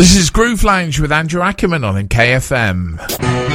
This is Groove Lounge with Andrew Ackerman on KFM.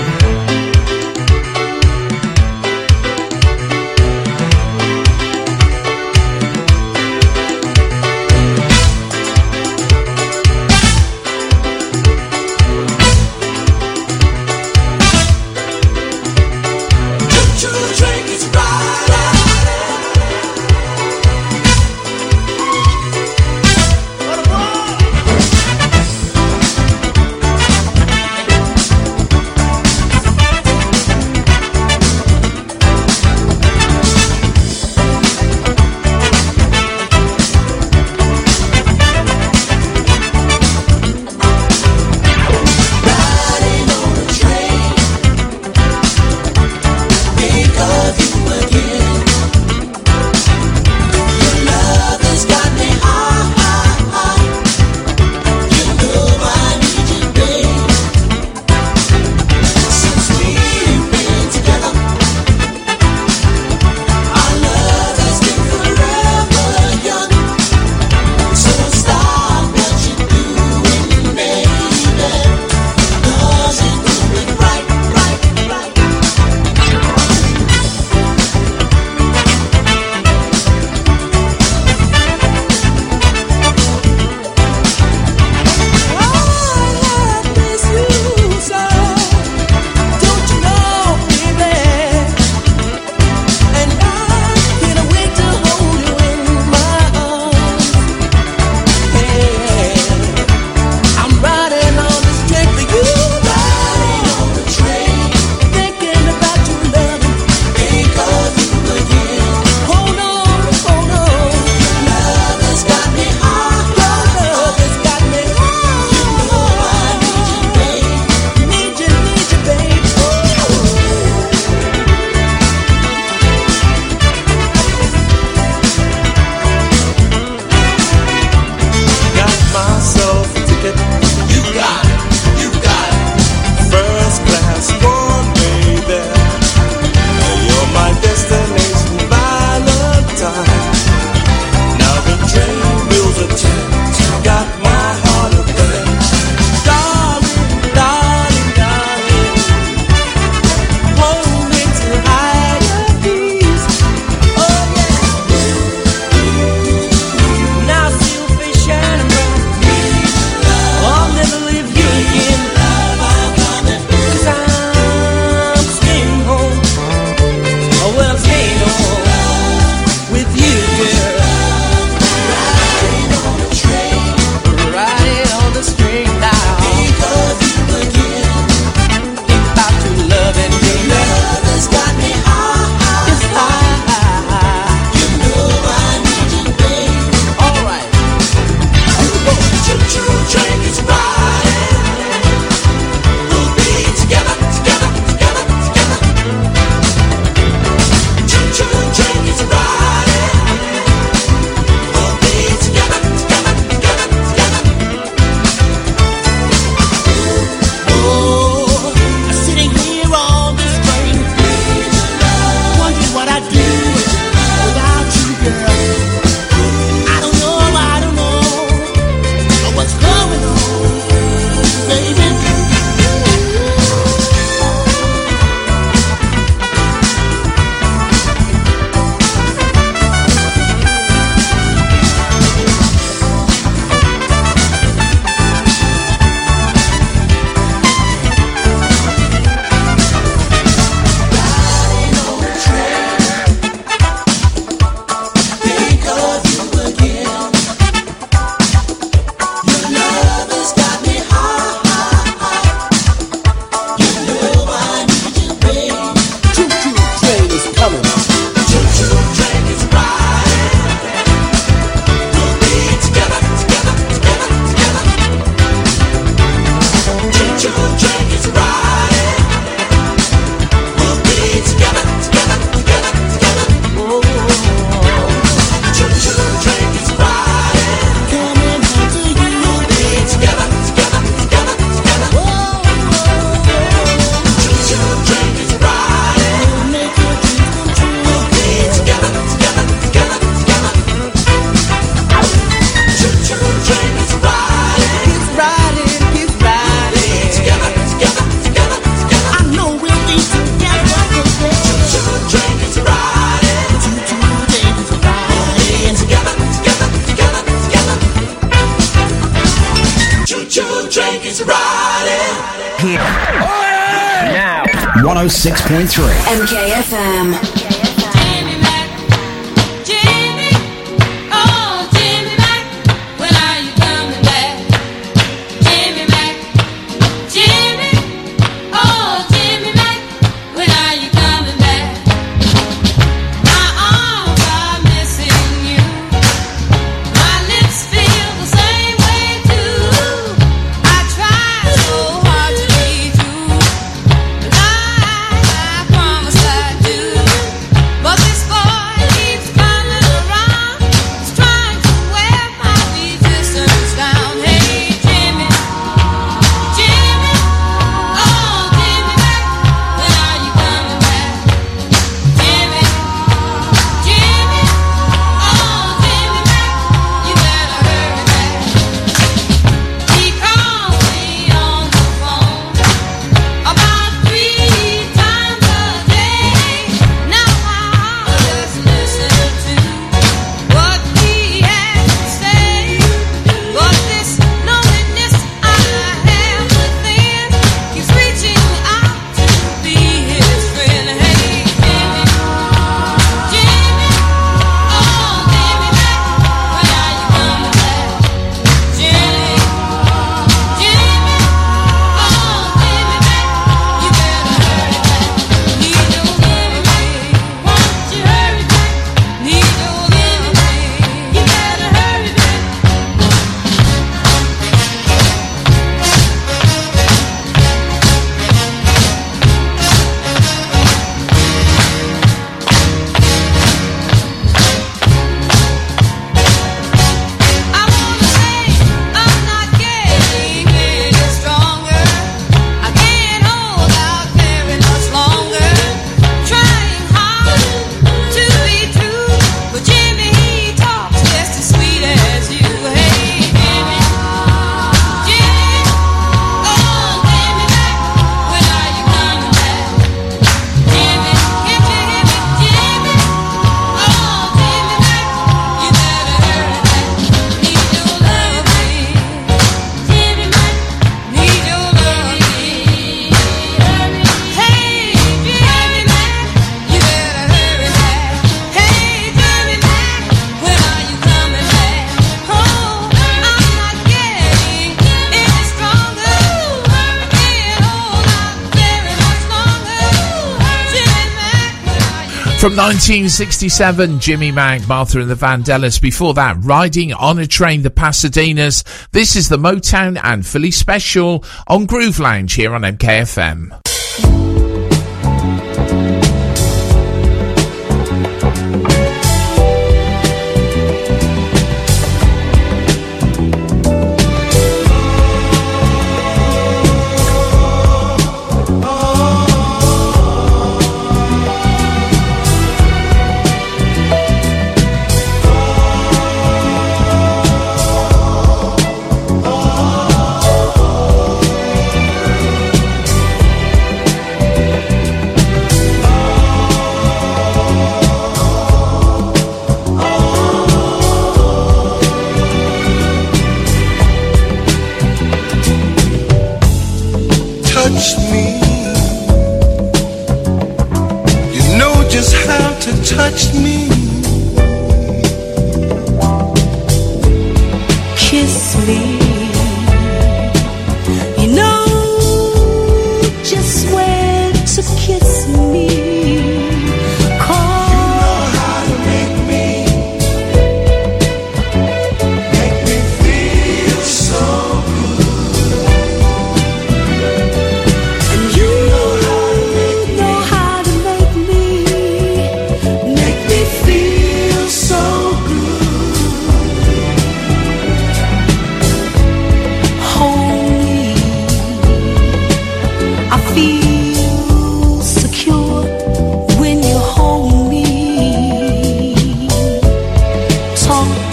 1967, Jimmy Mack, Martha and the Vandellas. Before that, Riding on a Train, the Pasadenas. This is the Motown and Philly special on Groove Lounge here on MKFM.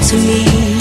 to me.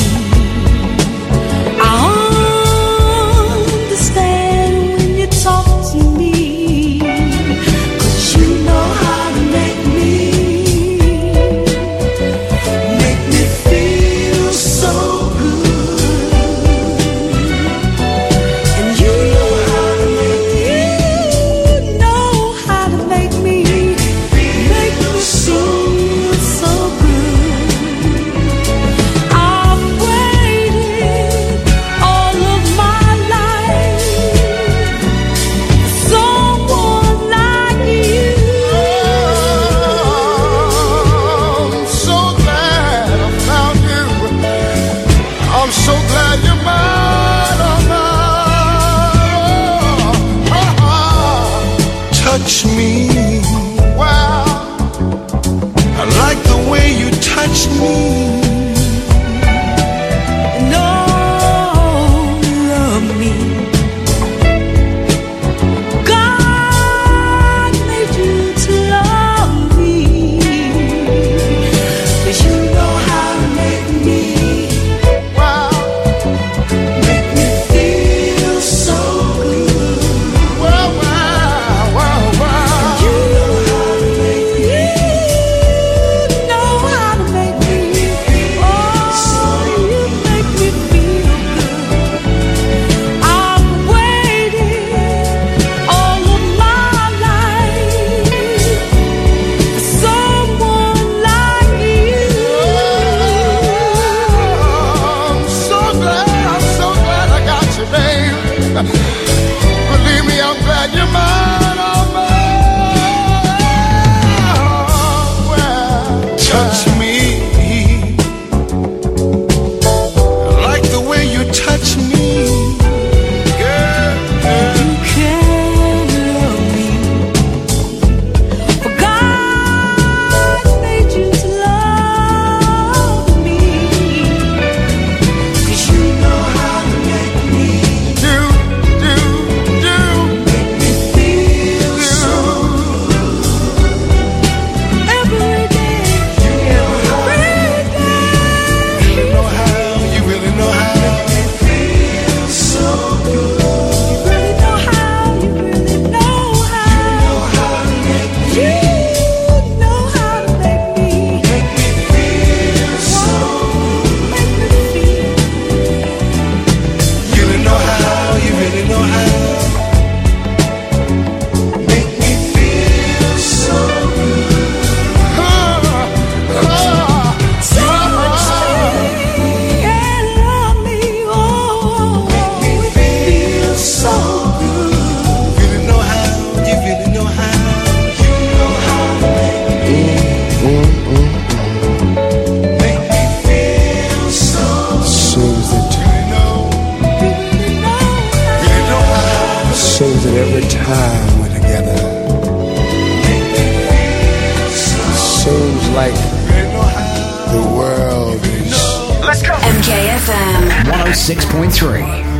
106.3.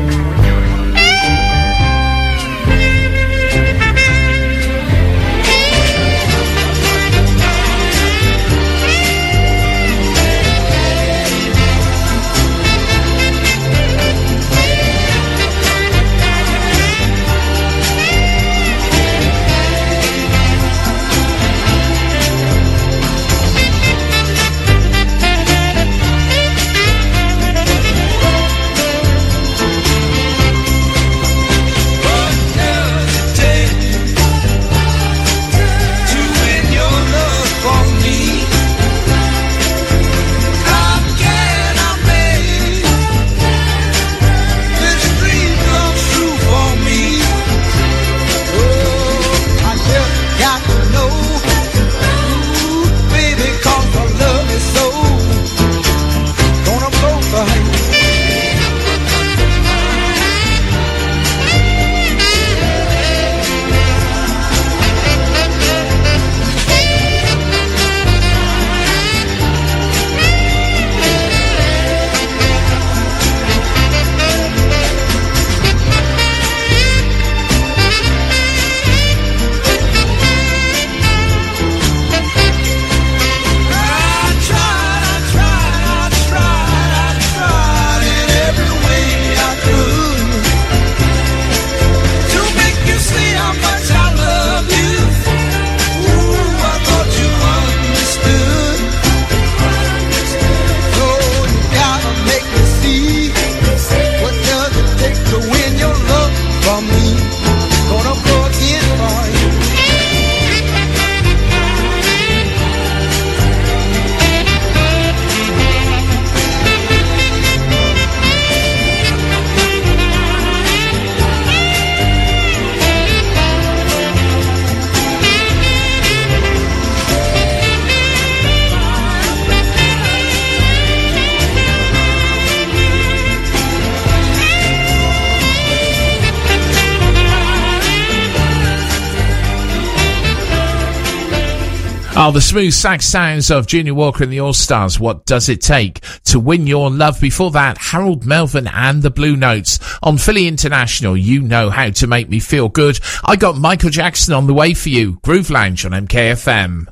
Oh, the smooth sax sounds of Junior Walker and the All Stars. What does it take to win your love? Before that, Harold Melvin and the Blue Notes on Philly International. You know how to make me feel good. I got Michael Jackson on the way for you. Groove Lounge on MKFM.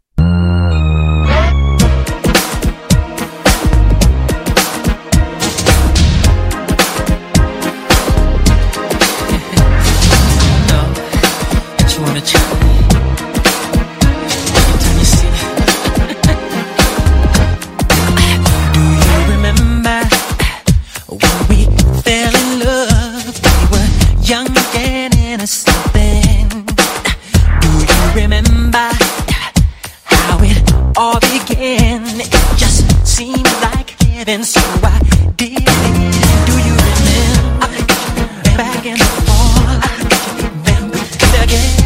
how it all began. It just seemed like heaven, so I did it. Do you remember back and forth? Then we again.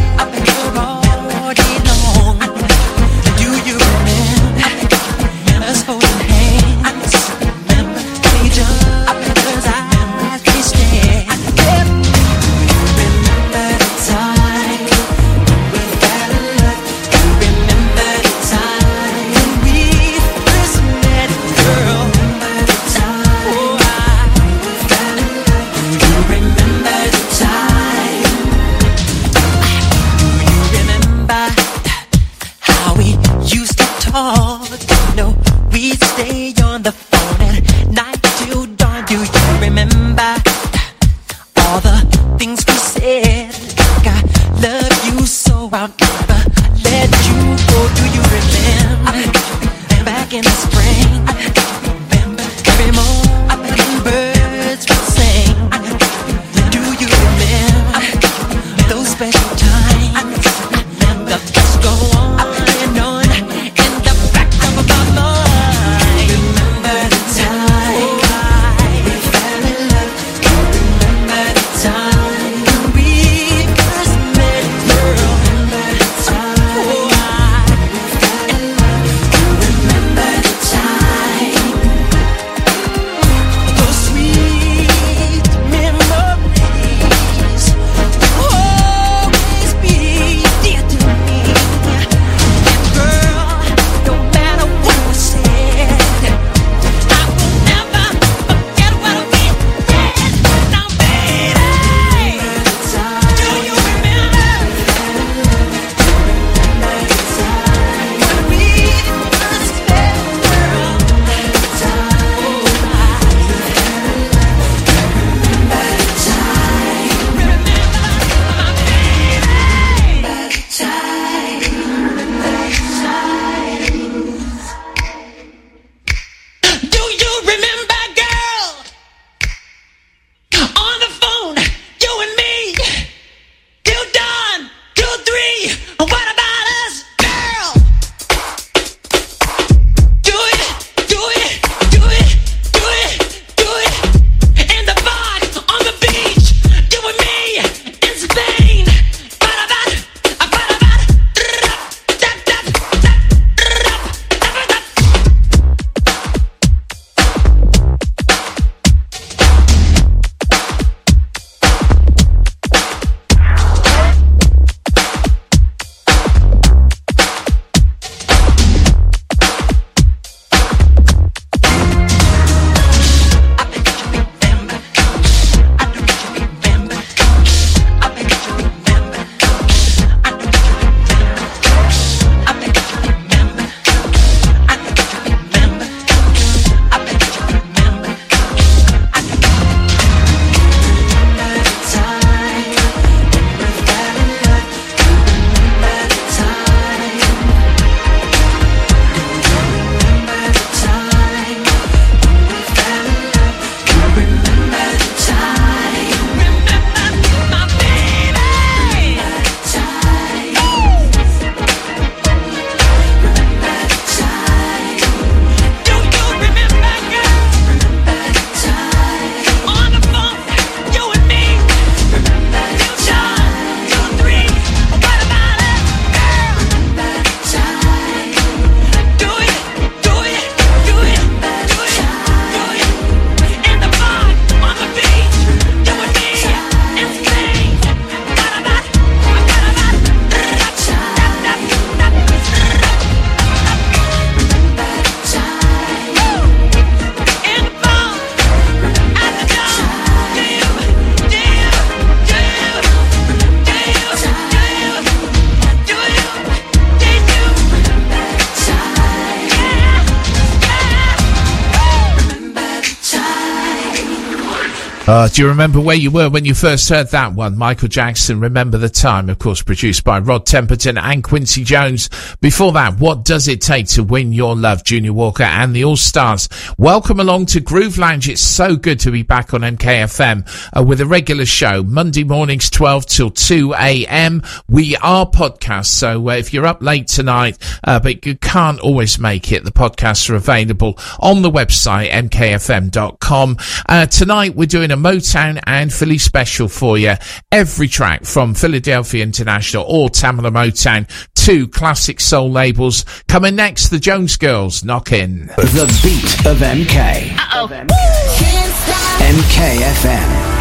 Uh, do you remember where you were when you first heard that one? Michael Jackson, Remember the Time, of course, produced by Rod Temperton and Quincy Jones. Before that, What Does It Take to Win Your Love, Junior Walker and the All Stars. Welcome along to Groove Lounge. It's so good to be back on MKFM uh, with a regular show, Monday mornings 12 till 2 a.m. We are podcasts, so uh, if you're up late tonight, uh, but you can't always make it, the podcasts are available on the website, mkfm.com. Uh, tonight, we're doing a Motown and Philly special for you. Every track from Philadelphia International or Tamla Motown, two classic soul labels. Coming next, the Jones Girls, Knockin'. The beat of MK. MKFM.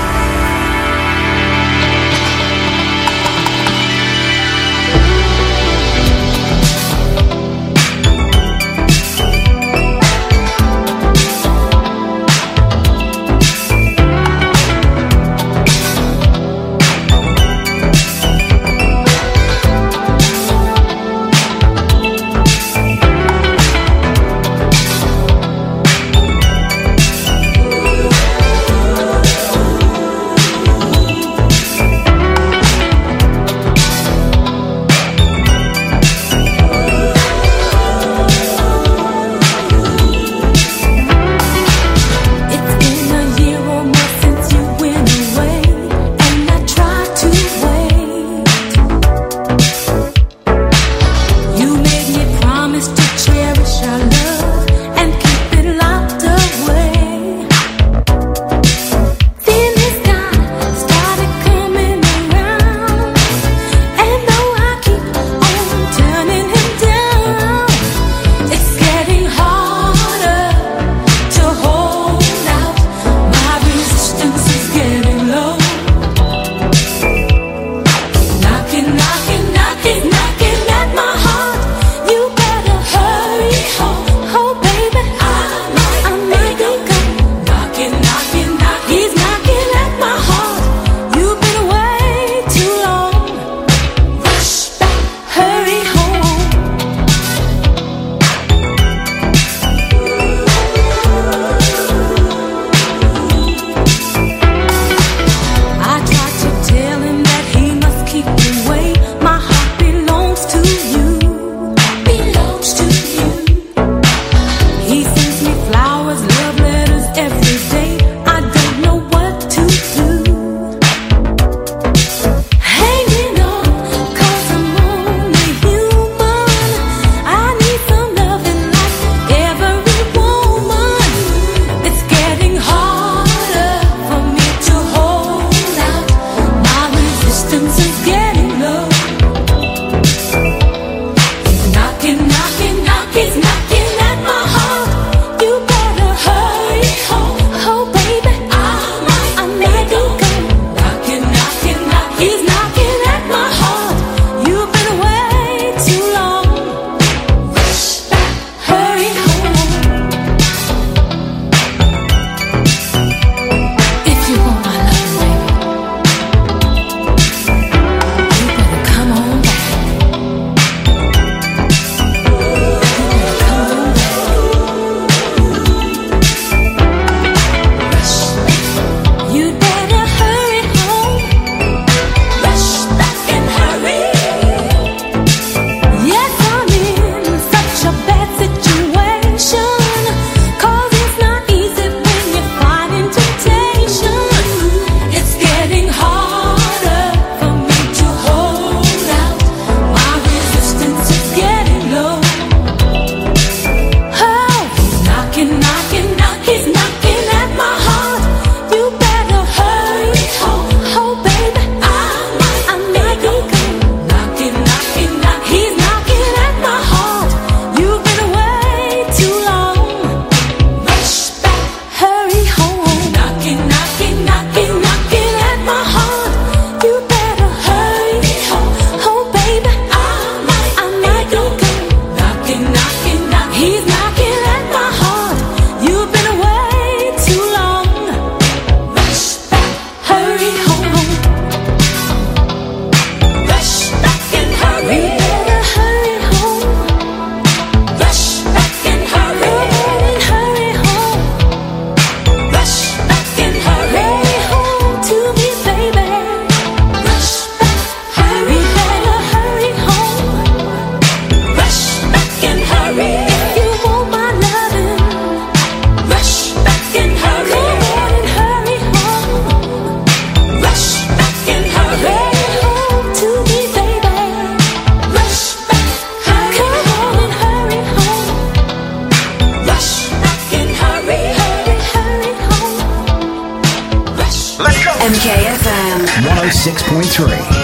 Six point three.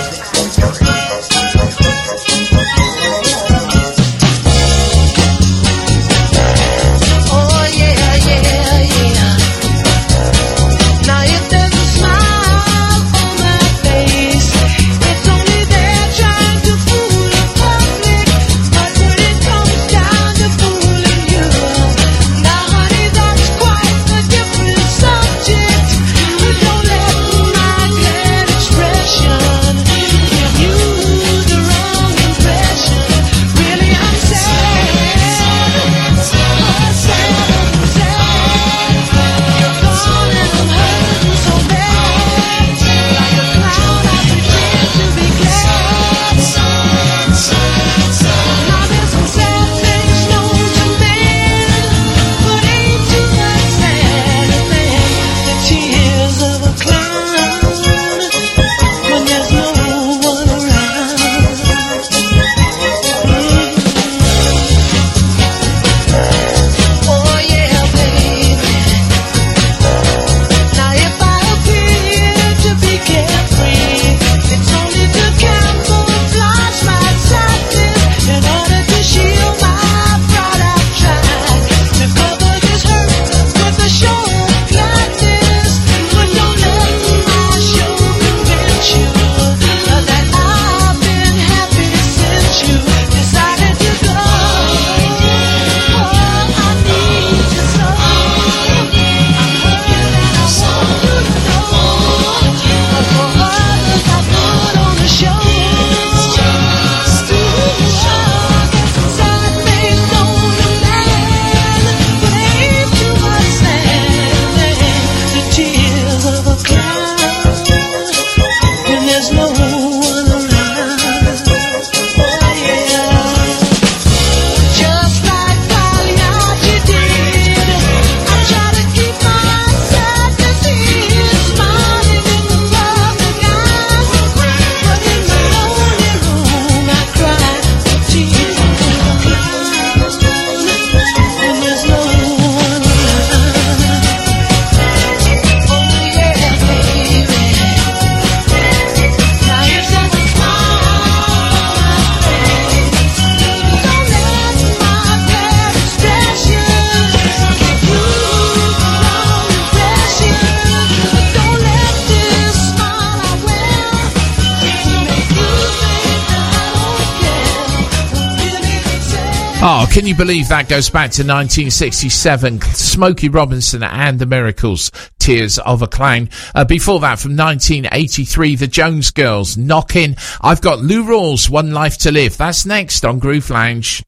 you believe that goes back to 1967? Smokey Robinson and the Miracles, Tears of a Clown. Uh, before that, from 1983, The Jones Girls, Knockin'. I've got Lou Rawls, One Life to Live. That's next on Groove Lounge.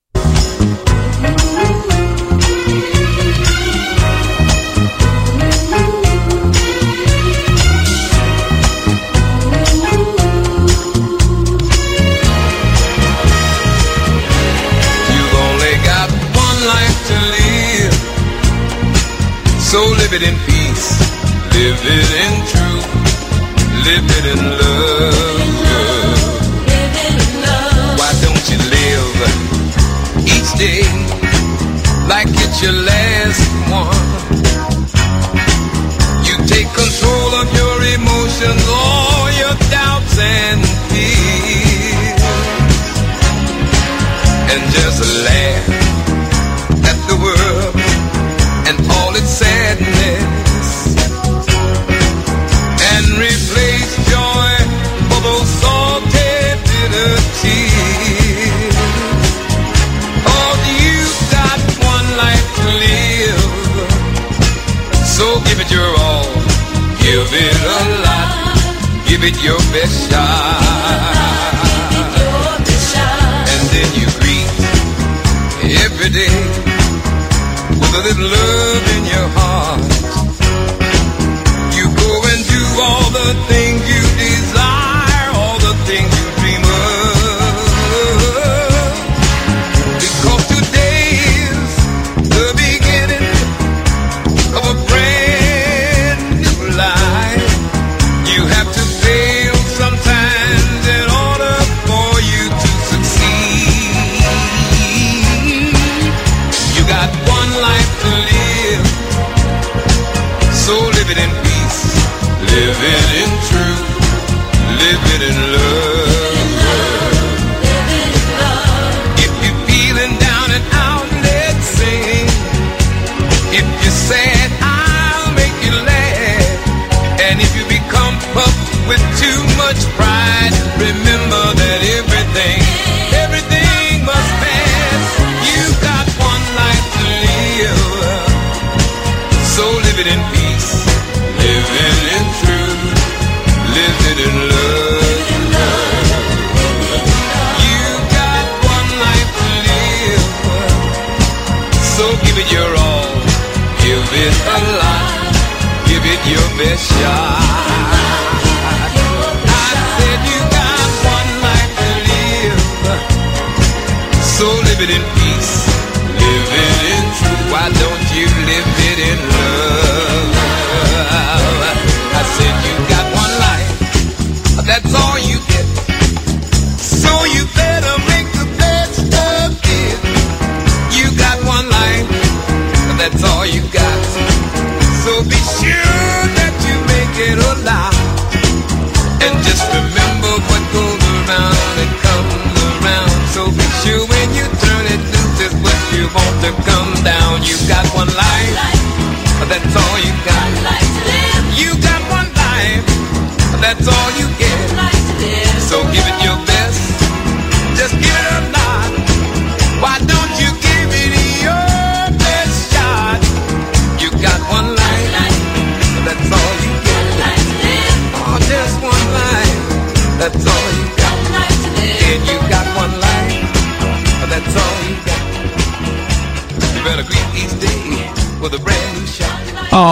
live it in peace. Live it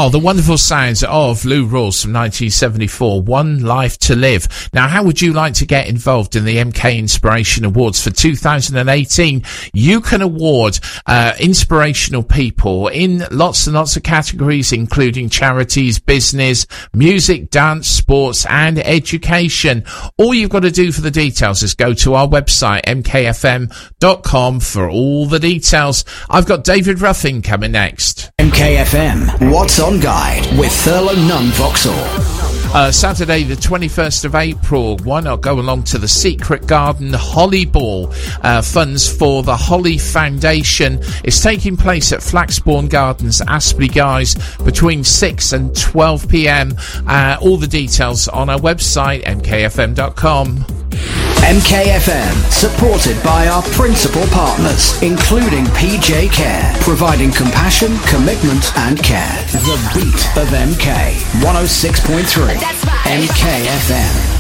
Oh, the wonderful sounds of Lou Rawls from 1974, One Life to Live. Now, how would you like to get involved in the MK Inspiration Awards for 2018? You can award uh, inspirational people in lots and lots of categories, including charities, business, music, dance, sports, and education. All you've got to do for the details is go to our website, mkfm.com, for all the details. I've got David Ruffin coming next. MKFM. What's up? on Guide with Thurlow Nunn Vauxhall. Uh, Saturday, the 21st of April, why not go along to the Secret Garden Holly Ball? Uh, funds for the Holly Foundation is taking place at Flaxbourne Gardens, Aspley Guise, between 6 and 12 pm. Uh, all the details on our website, mkfm.com. MKFM, supported by our principal partners, including PJ Care, providing compassion, commitment, and care. The beat of MK 106.3 right. MKFM.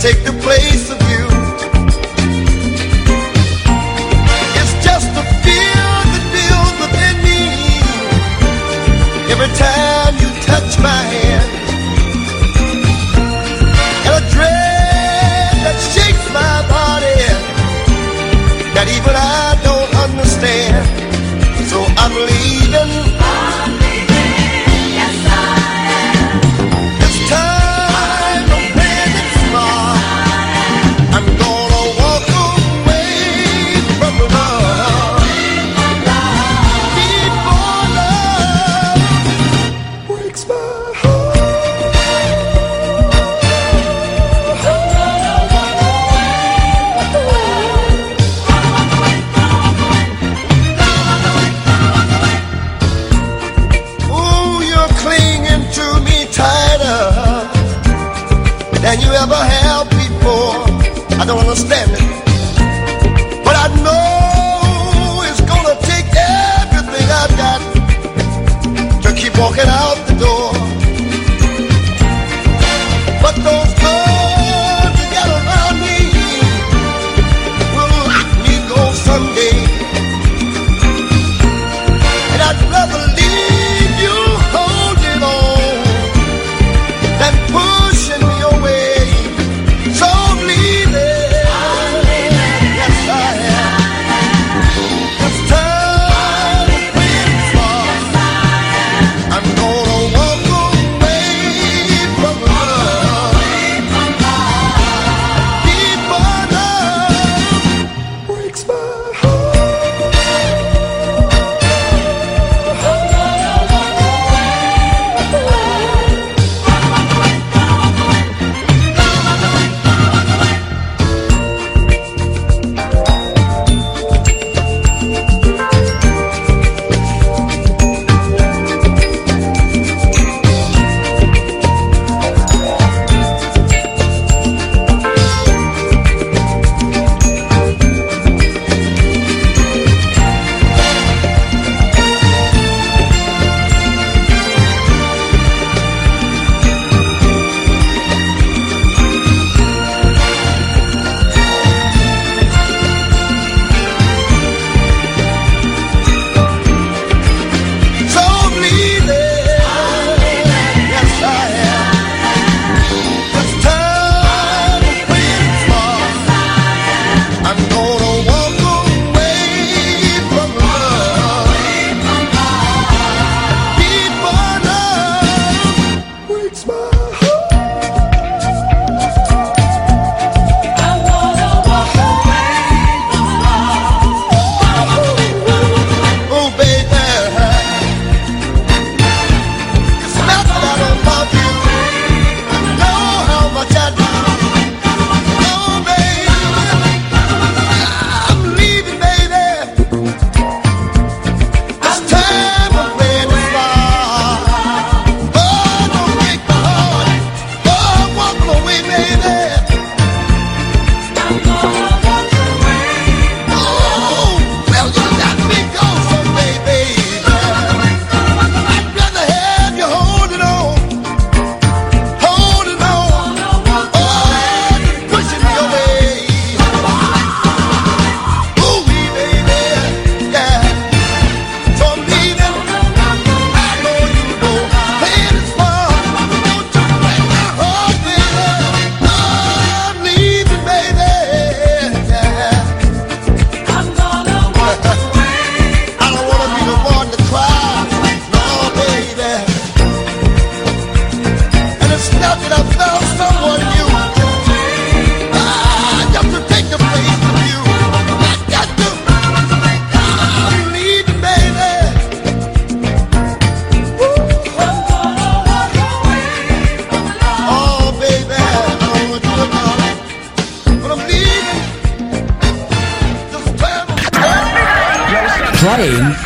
take the place of you. It's just a feel that builds within me every time.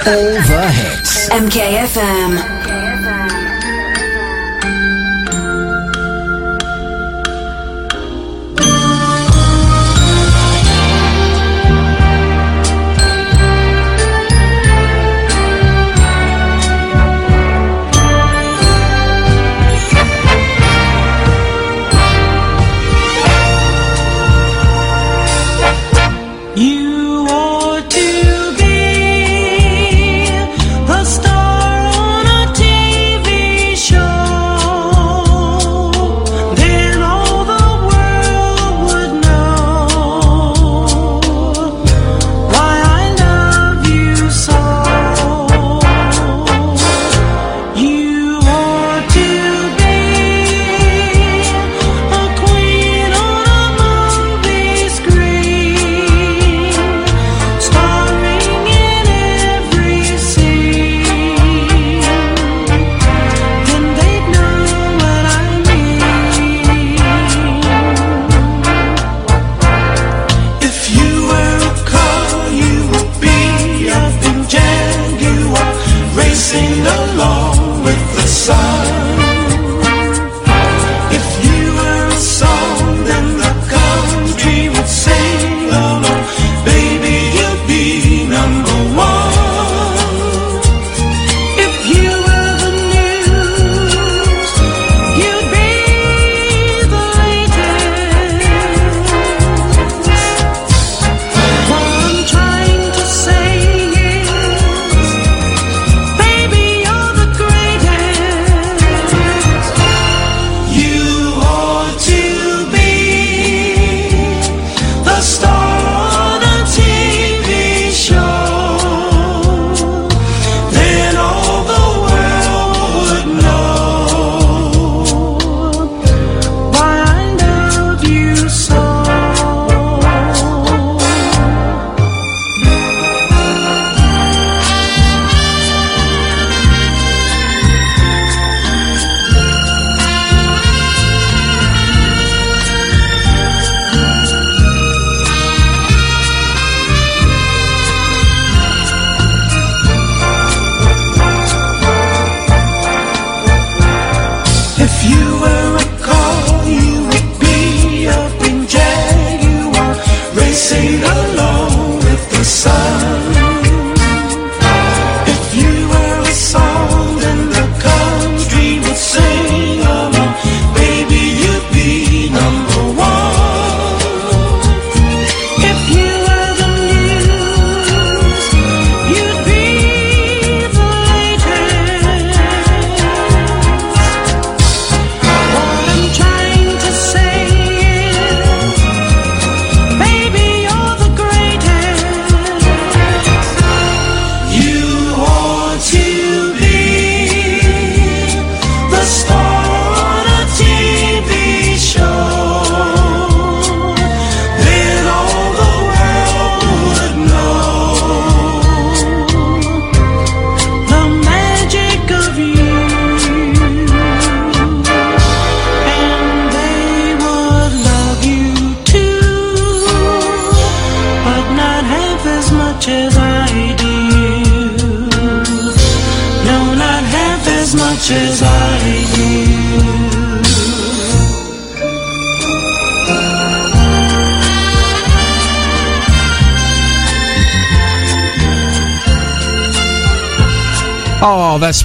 All the hits. MKFM.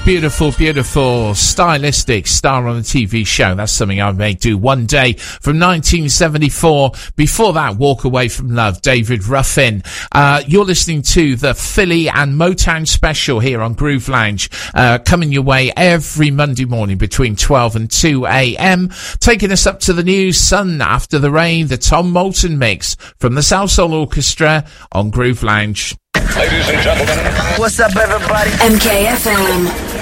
Beautiful, beautiful, Stylistics star on a TV show. That's something I may do one day from 1974. Before that, Walk Away from Love, David Ruffin. Uh, you're listening to the Philly and Motown special here on Groove Lounge, uh, coming your way every Monday morning between 12 and 2 a.m. Taking us up to the new Sun After the Rain, the Tom Moulton mix from the Salsoul Orchestra on Groove Lounge. Ladies and gentlemen, What's up, everybody? MKFM.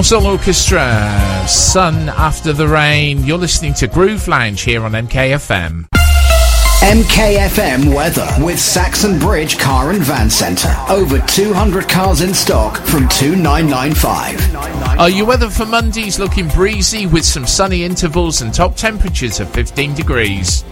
Soul Orchestra, Sun After the Rain. You're listening to Groove Lounge here on MKFM. MKFM weather with Saxon Bridge Car and Van Centre. Over 200 cars in stock from 2995. Are your weather for Monday's looking breezy with some sunny intervals and top temperatures of 15 degrees?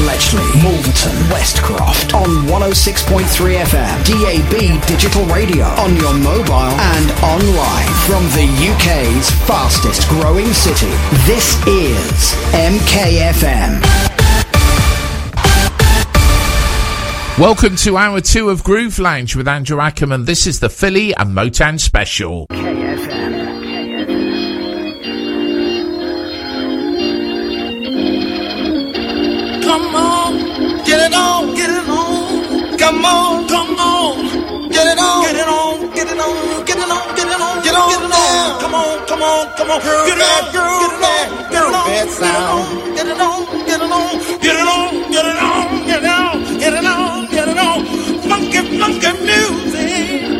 Bletchley, Wolverton, Westcroft on 106.3 FM, DAB digital radio, on your mobile and online from the UK's fastest growing city. This is MKFM. Welcome to hour two of Groove Lounge with Andrew Ackerman. This is the Philly and Motown special. Come on, get it on, get it on. Come on, come on, get it on, get it on, get it on, get it on, get it on, get on, get it on. Come on, come on, come on, get it on, girl, get it on, get it on, get sound, get it on, get it on, get it on, get it on, get it on, get it on, get it on. Funky, funky music.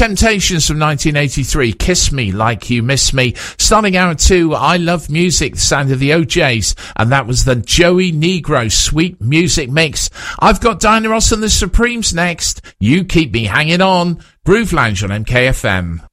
Temptations from 1983, Kiss Me Like You Miss Me. Starting hour two, I Love Music, the sound of the O'Jays, and that was the Joey Negro Sweet Music Mix. I've got Diana Ross and the Supremes next. You keep me hanging on. Groove Lounge on MKFM.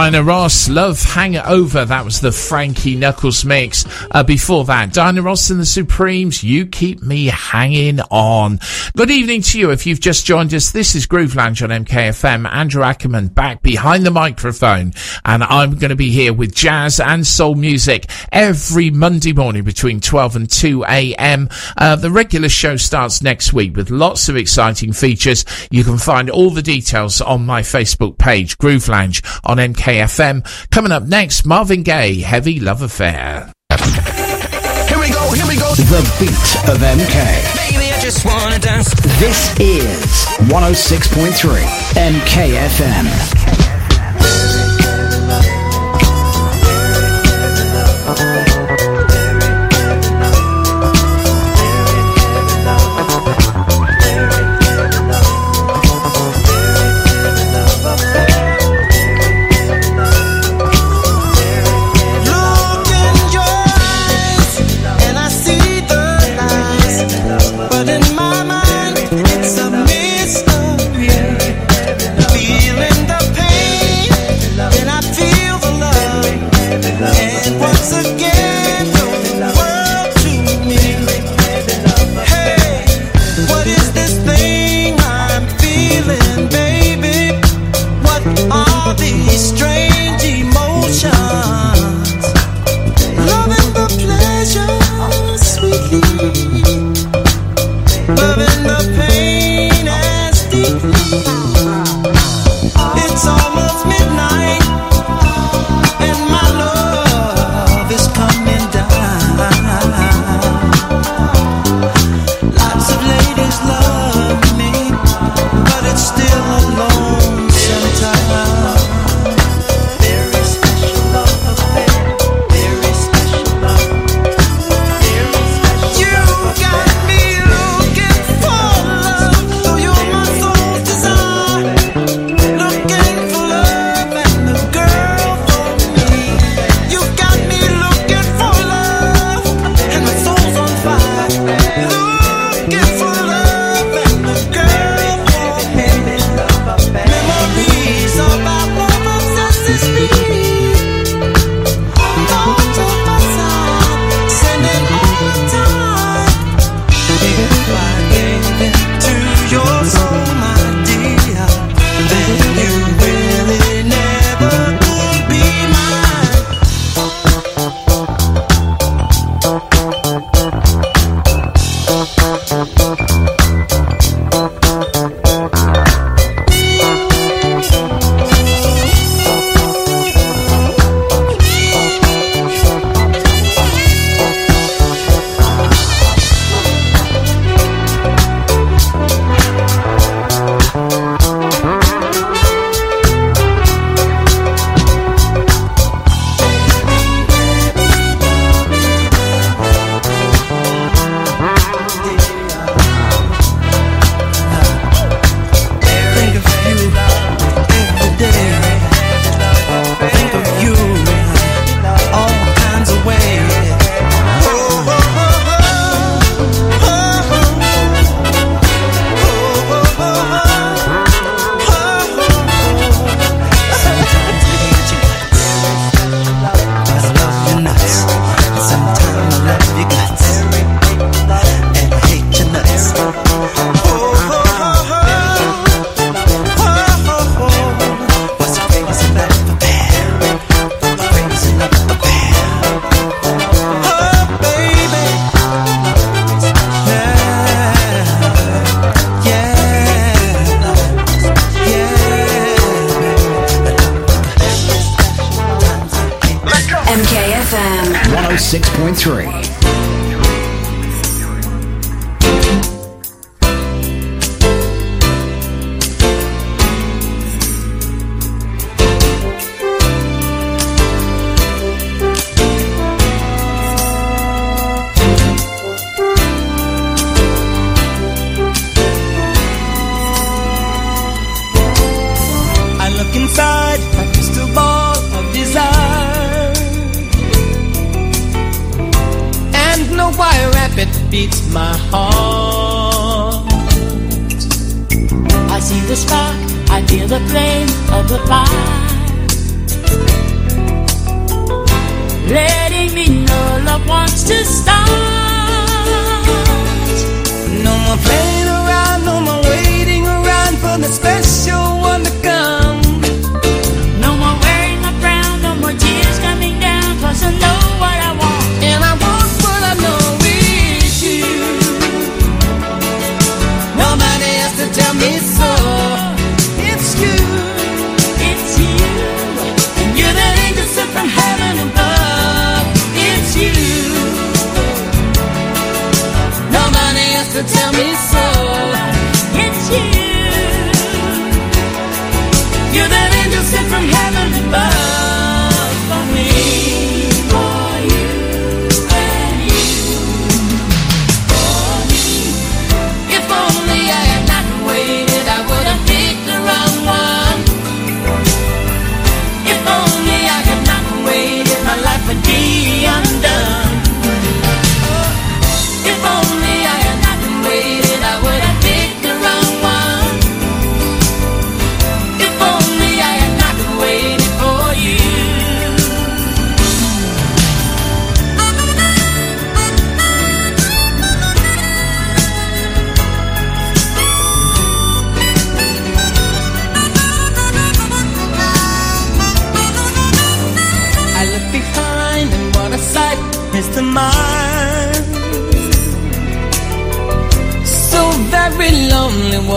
Diana Ross, Love Hangover. That was the Frankie Knuckles mix. Uh, before that, Diana Ross and the Supremes, You Keep Me Hanging On. Good evening to you if you've just joined us. This is Groove Lounge on MKFM. Andrew Ackerman back behind the microphone. And I'm going to be here with jazz and soul music every Monday morning between 12 and 2 a.m. Uh, the regular show starts next week with lots of exciting features. You can find all the details on my Facebook page, Groove Lounge on MKFM. Coming up next, Marvin Gaye, Heavy Love Affair. Here we go, here we go. The beat of MK. Baby, I just wanna dance. This is 106.3 MKFM.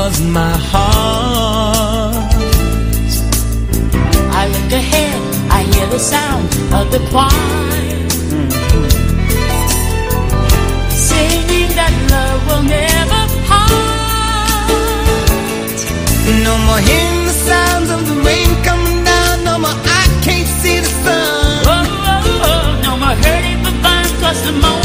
was my heart. I look ahead, I hear the sound of the choir. Singing that love will never part. No more hearing the sounds of the rain coming down. No more I can't see the sun. Oh, oh, oh. No more hurting for fun, cause the moment.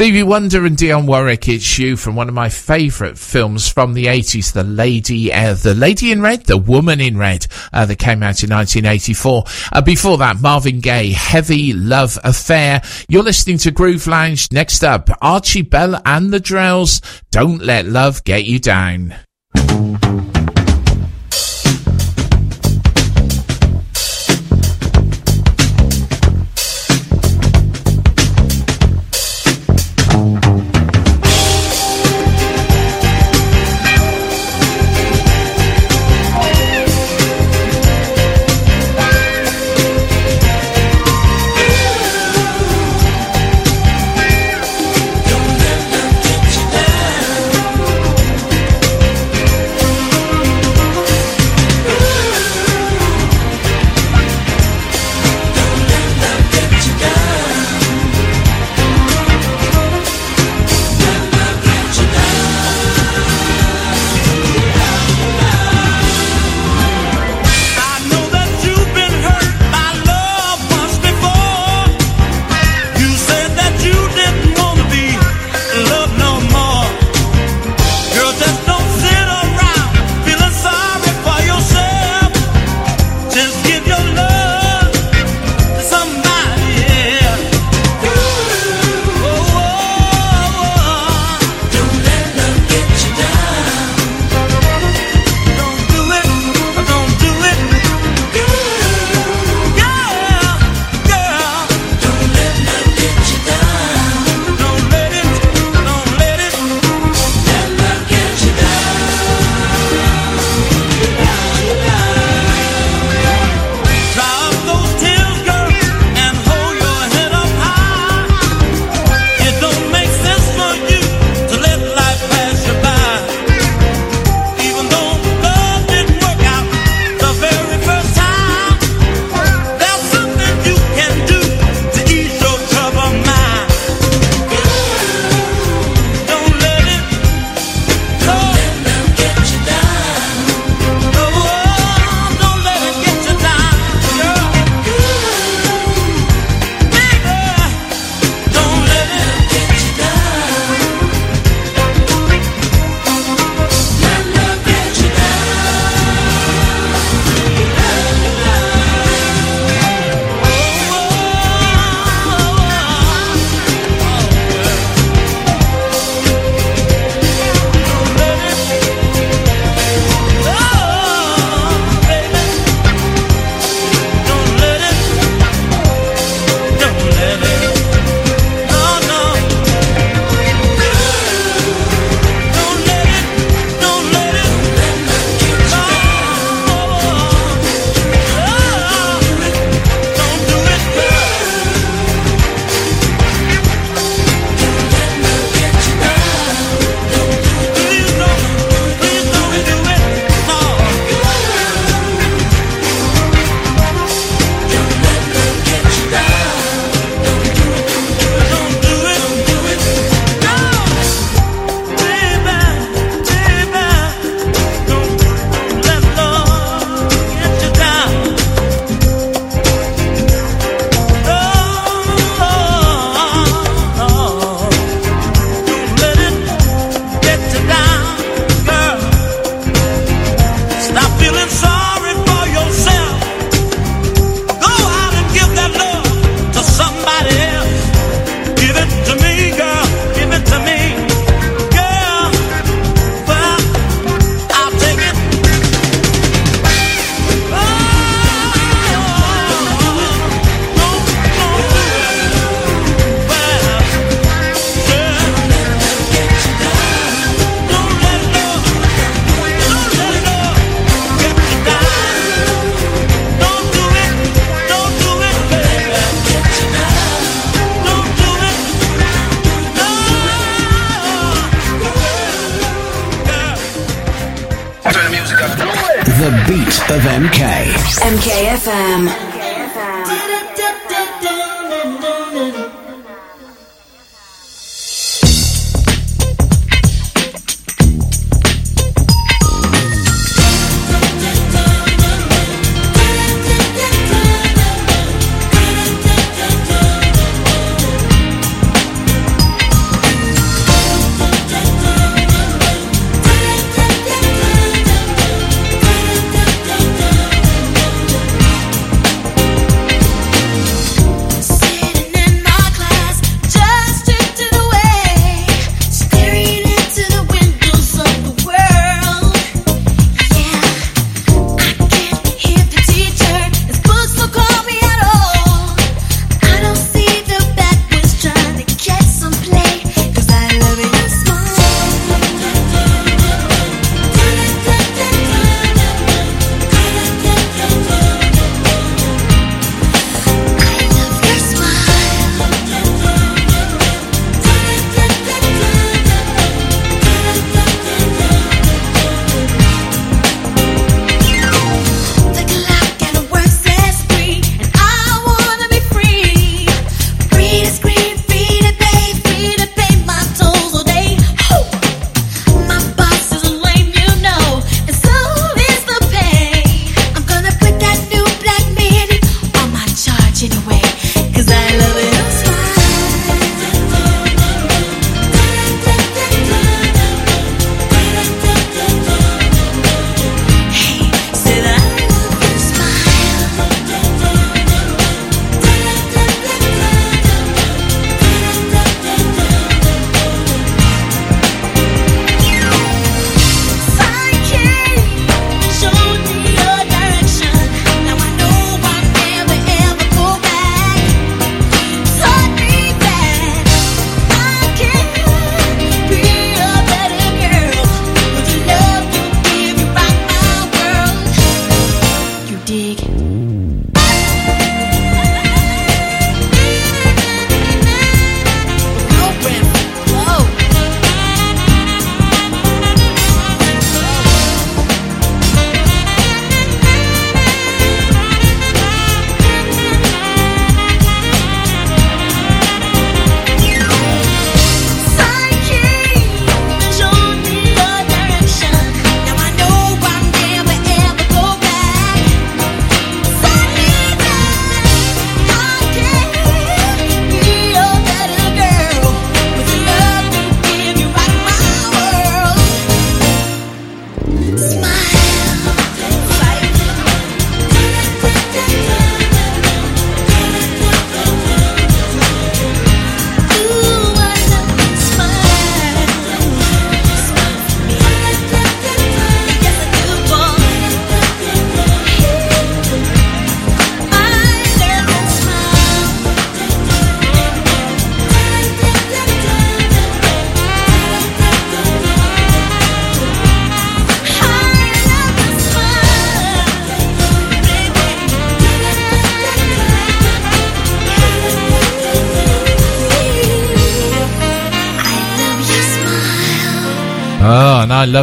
Stevie Wonder and Dionne Warwick. It's you from one of my favourite films from the 80s, The Lady, uh, The Lady in Red, The Woman in Red, uh, that came out in 1984. Uh, before that, Marvin Gaye, Heavy Love Affair. You're listening to Groove Lounge. Next up, Archie Bell and the Drells, Don't Let Love Get You Down.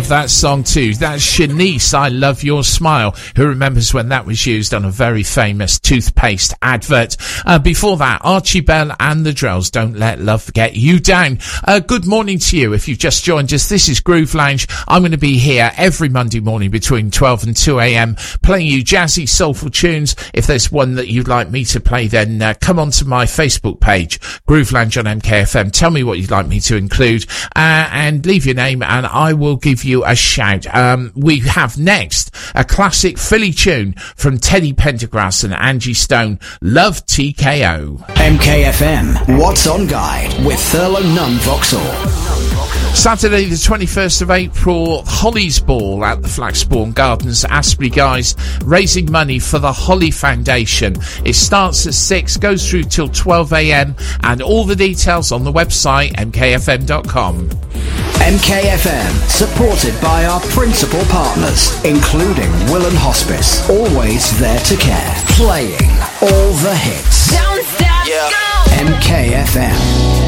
Love that song too. That's Shanice, I Love Your Smile. Who remembers when that was used on a very famous toothpaste advert? Uh, before that, Archie Bell and the Drells, Don't Let Love Get You Down. Uh, good morning to you. If you've just joined us, this is Groove Lounge. I'm going to be here every Monday morning between 12 and 2 a.m. playing you jazzy, soulful tunes. If there's one that you'd like me to play, then uh, come onto my Facebook page, Groove Lounge on MKFM. Tell me what you'd like me to include, uh, and leave your name and I will give you a shout. Um, we have next a classic Philly tune from Teddy Pendergrass and Angie Stone, Love TKO. MKFM, What's On Guide with Thurlow Nunn Vauxhall. Saturday, the 21st of April, Holly's Ball at the Flaxbourne Gardens, Aspley Guise, raising money for the Holly Foundation. It starts at 6, goes through till 12am, and all the details on the website mkfm.com. MKFM, supported by our principal partners, including Willen Hospice, always there to care, playing all the hits. Don't stop, go! MKFM.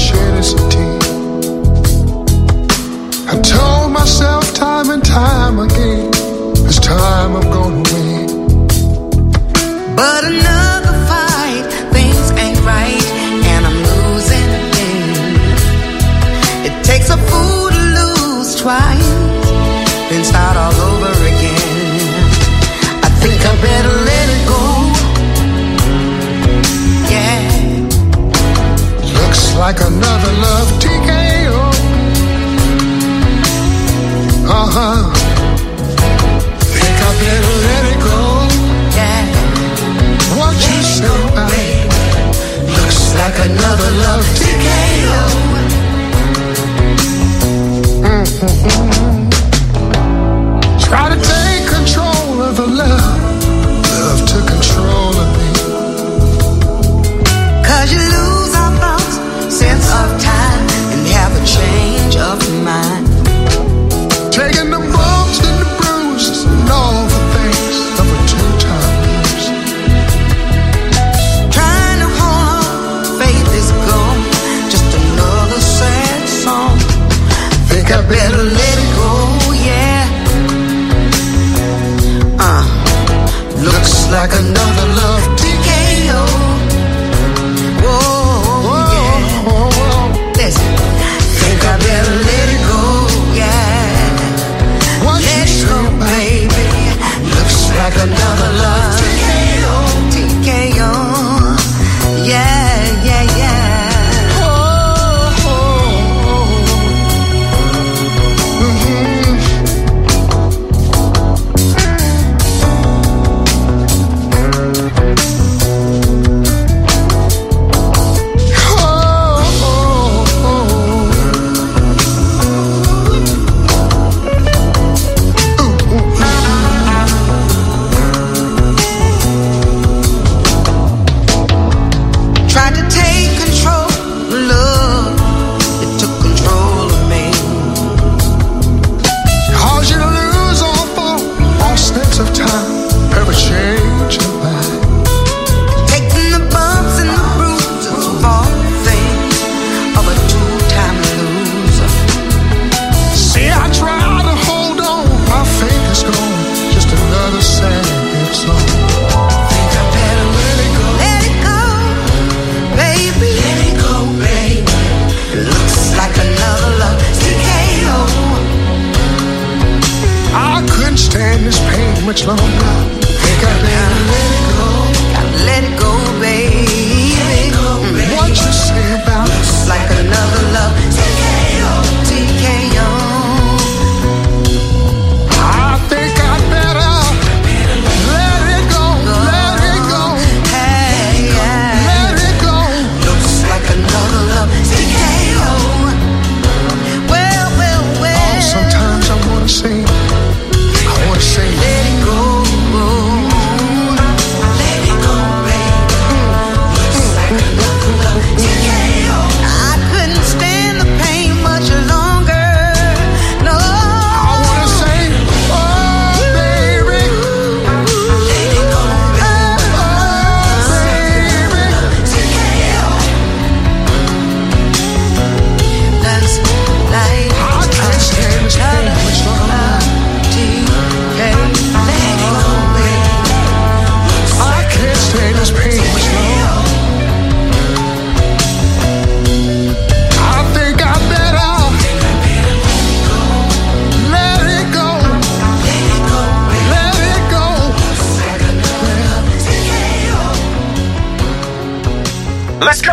time again, this time I'm gonna win. But enough.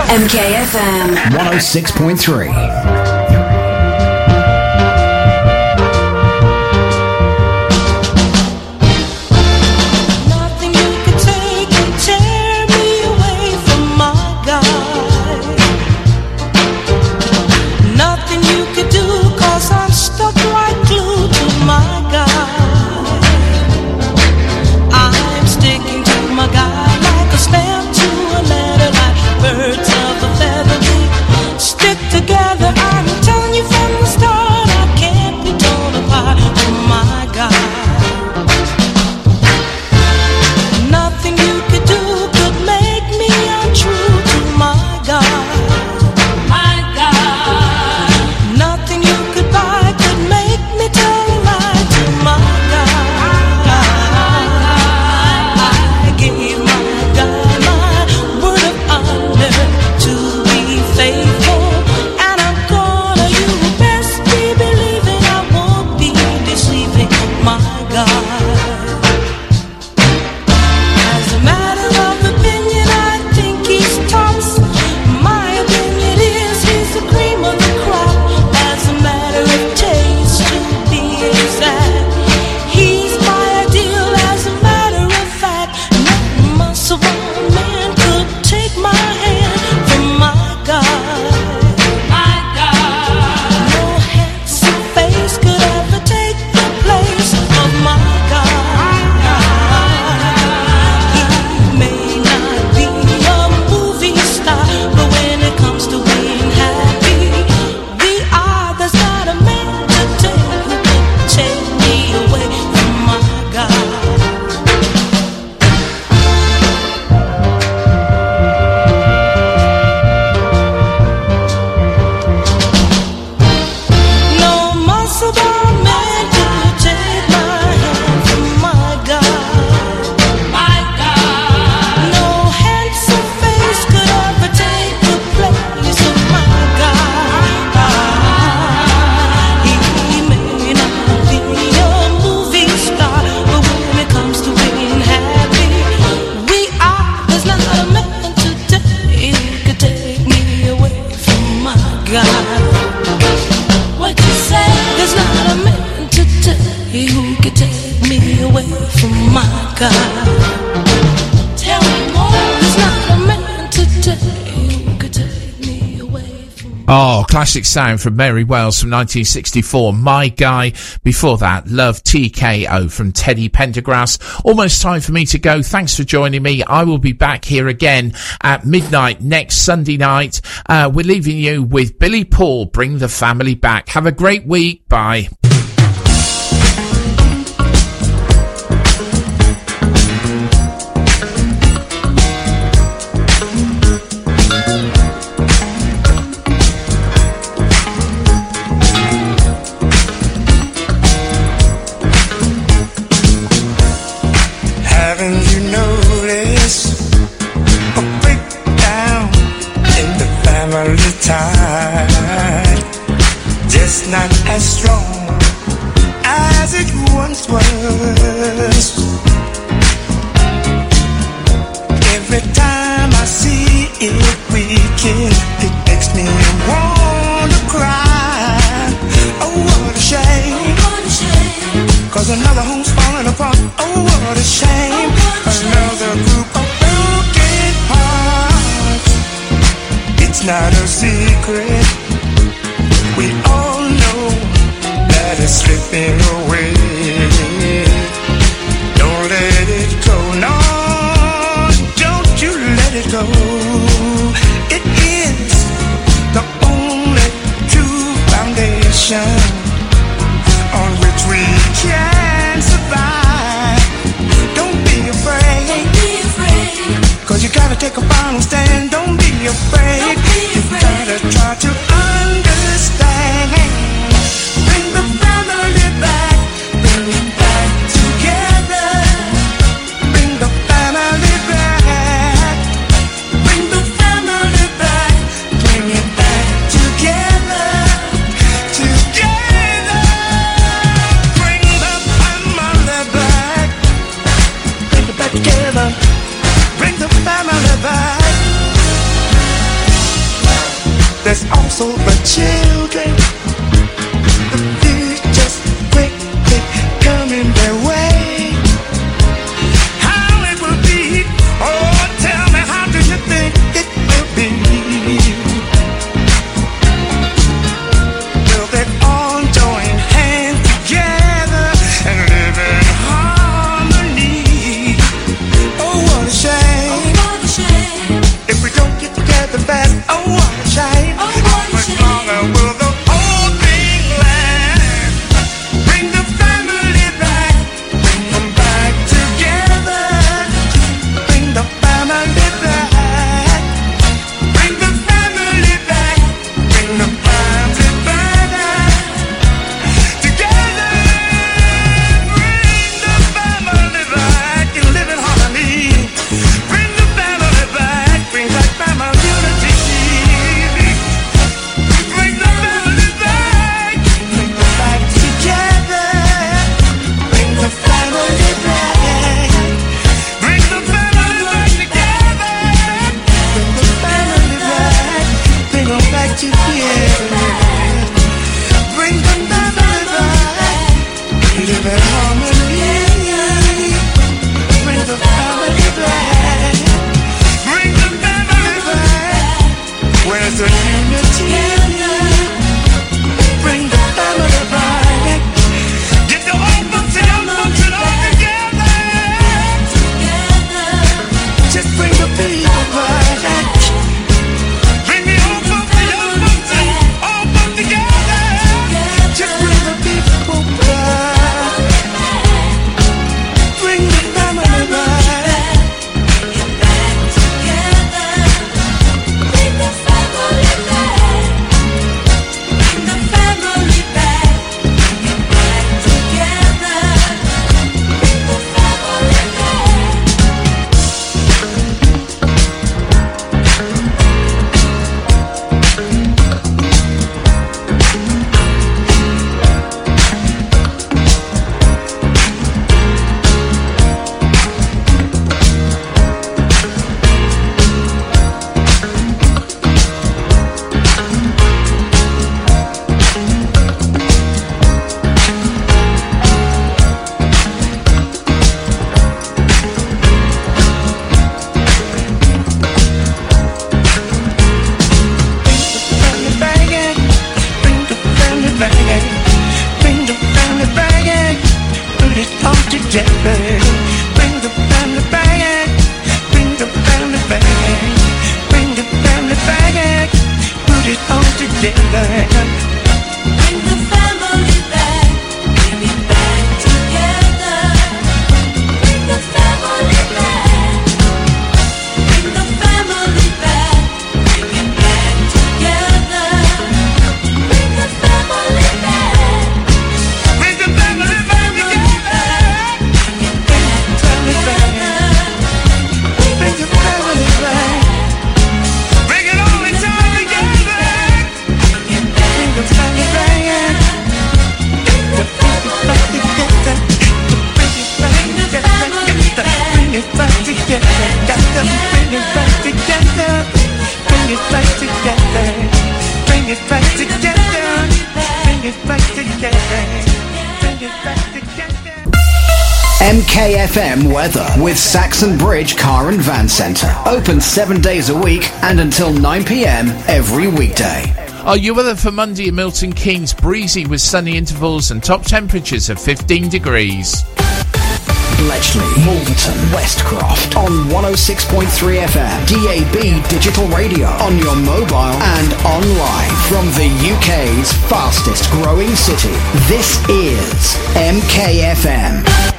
MKFM 106.3. Oh, classic sound from Mary Wells from 1964. My Guy. Before that, Love TKO from Teddy Pendergrass. Almost time for me to go. Thanks for joining me. I will be back here again at midnight next Sunday night. Uh, we're leaving you with Billy Paul. Bring the family back. Have a great week. Bye. Saxon Bridge Car and Van Centre. Open seven days a week and until 9 pm every weekday. Are you weather for Monday in Milton Keynes? Breezy with sunny intervals and top temperatures of 15 degrees. Bletchley, Malton, Westcroft on 106.3 FM, DAB digital radio on your mobile and online from the UK's fastest growing city. This is MKFM.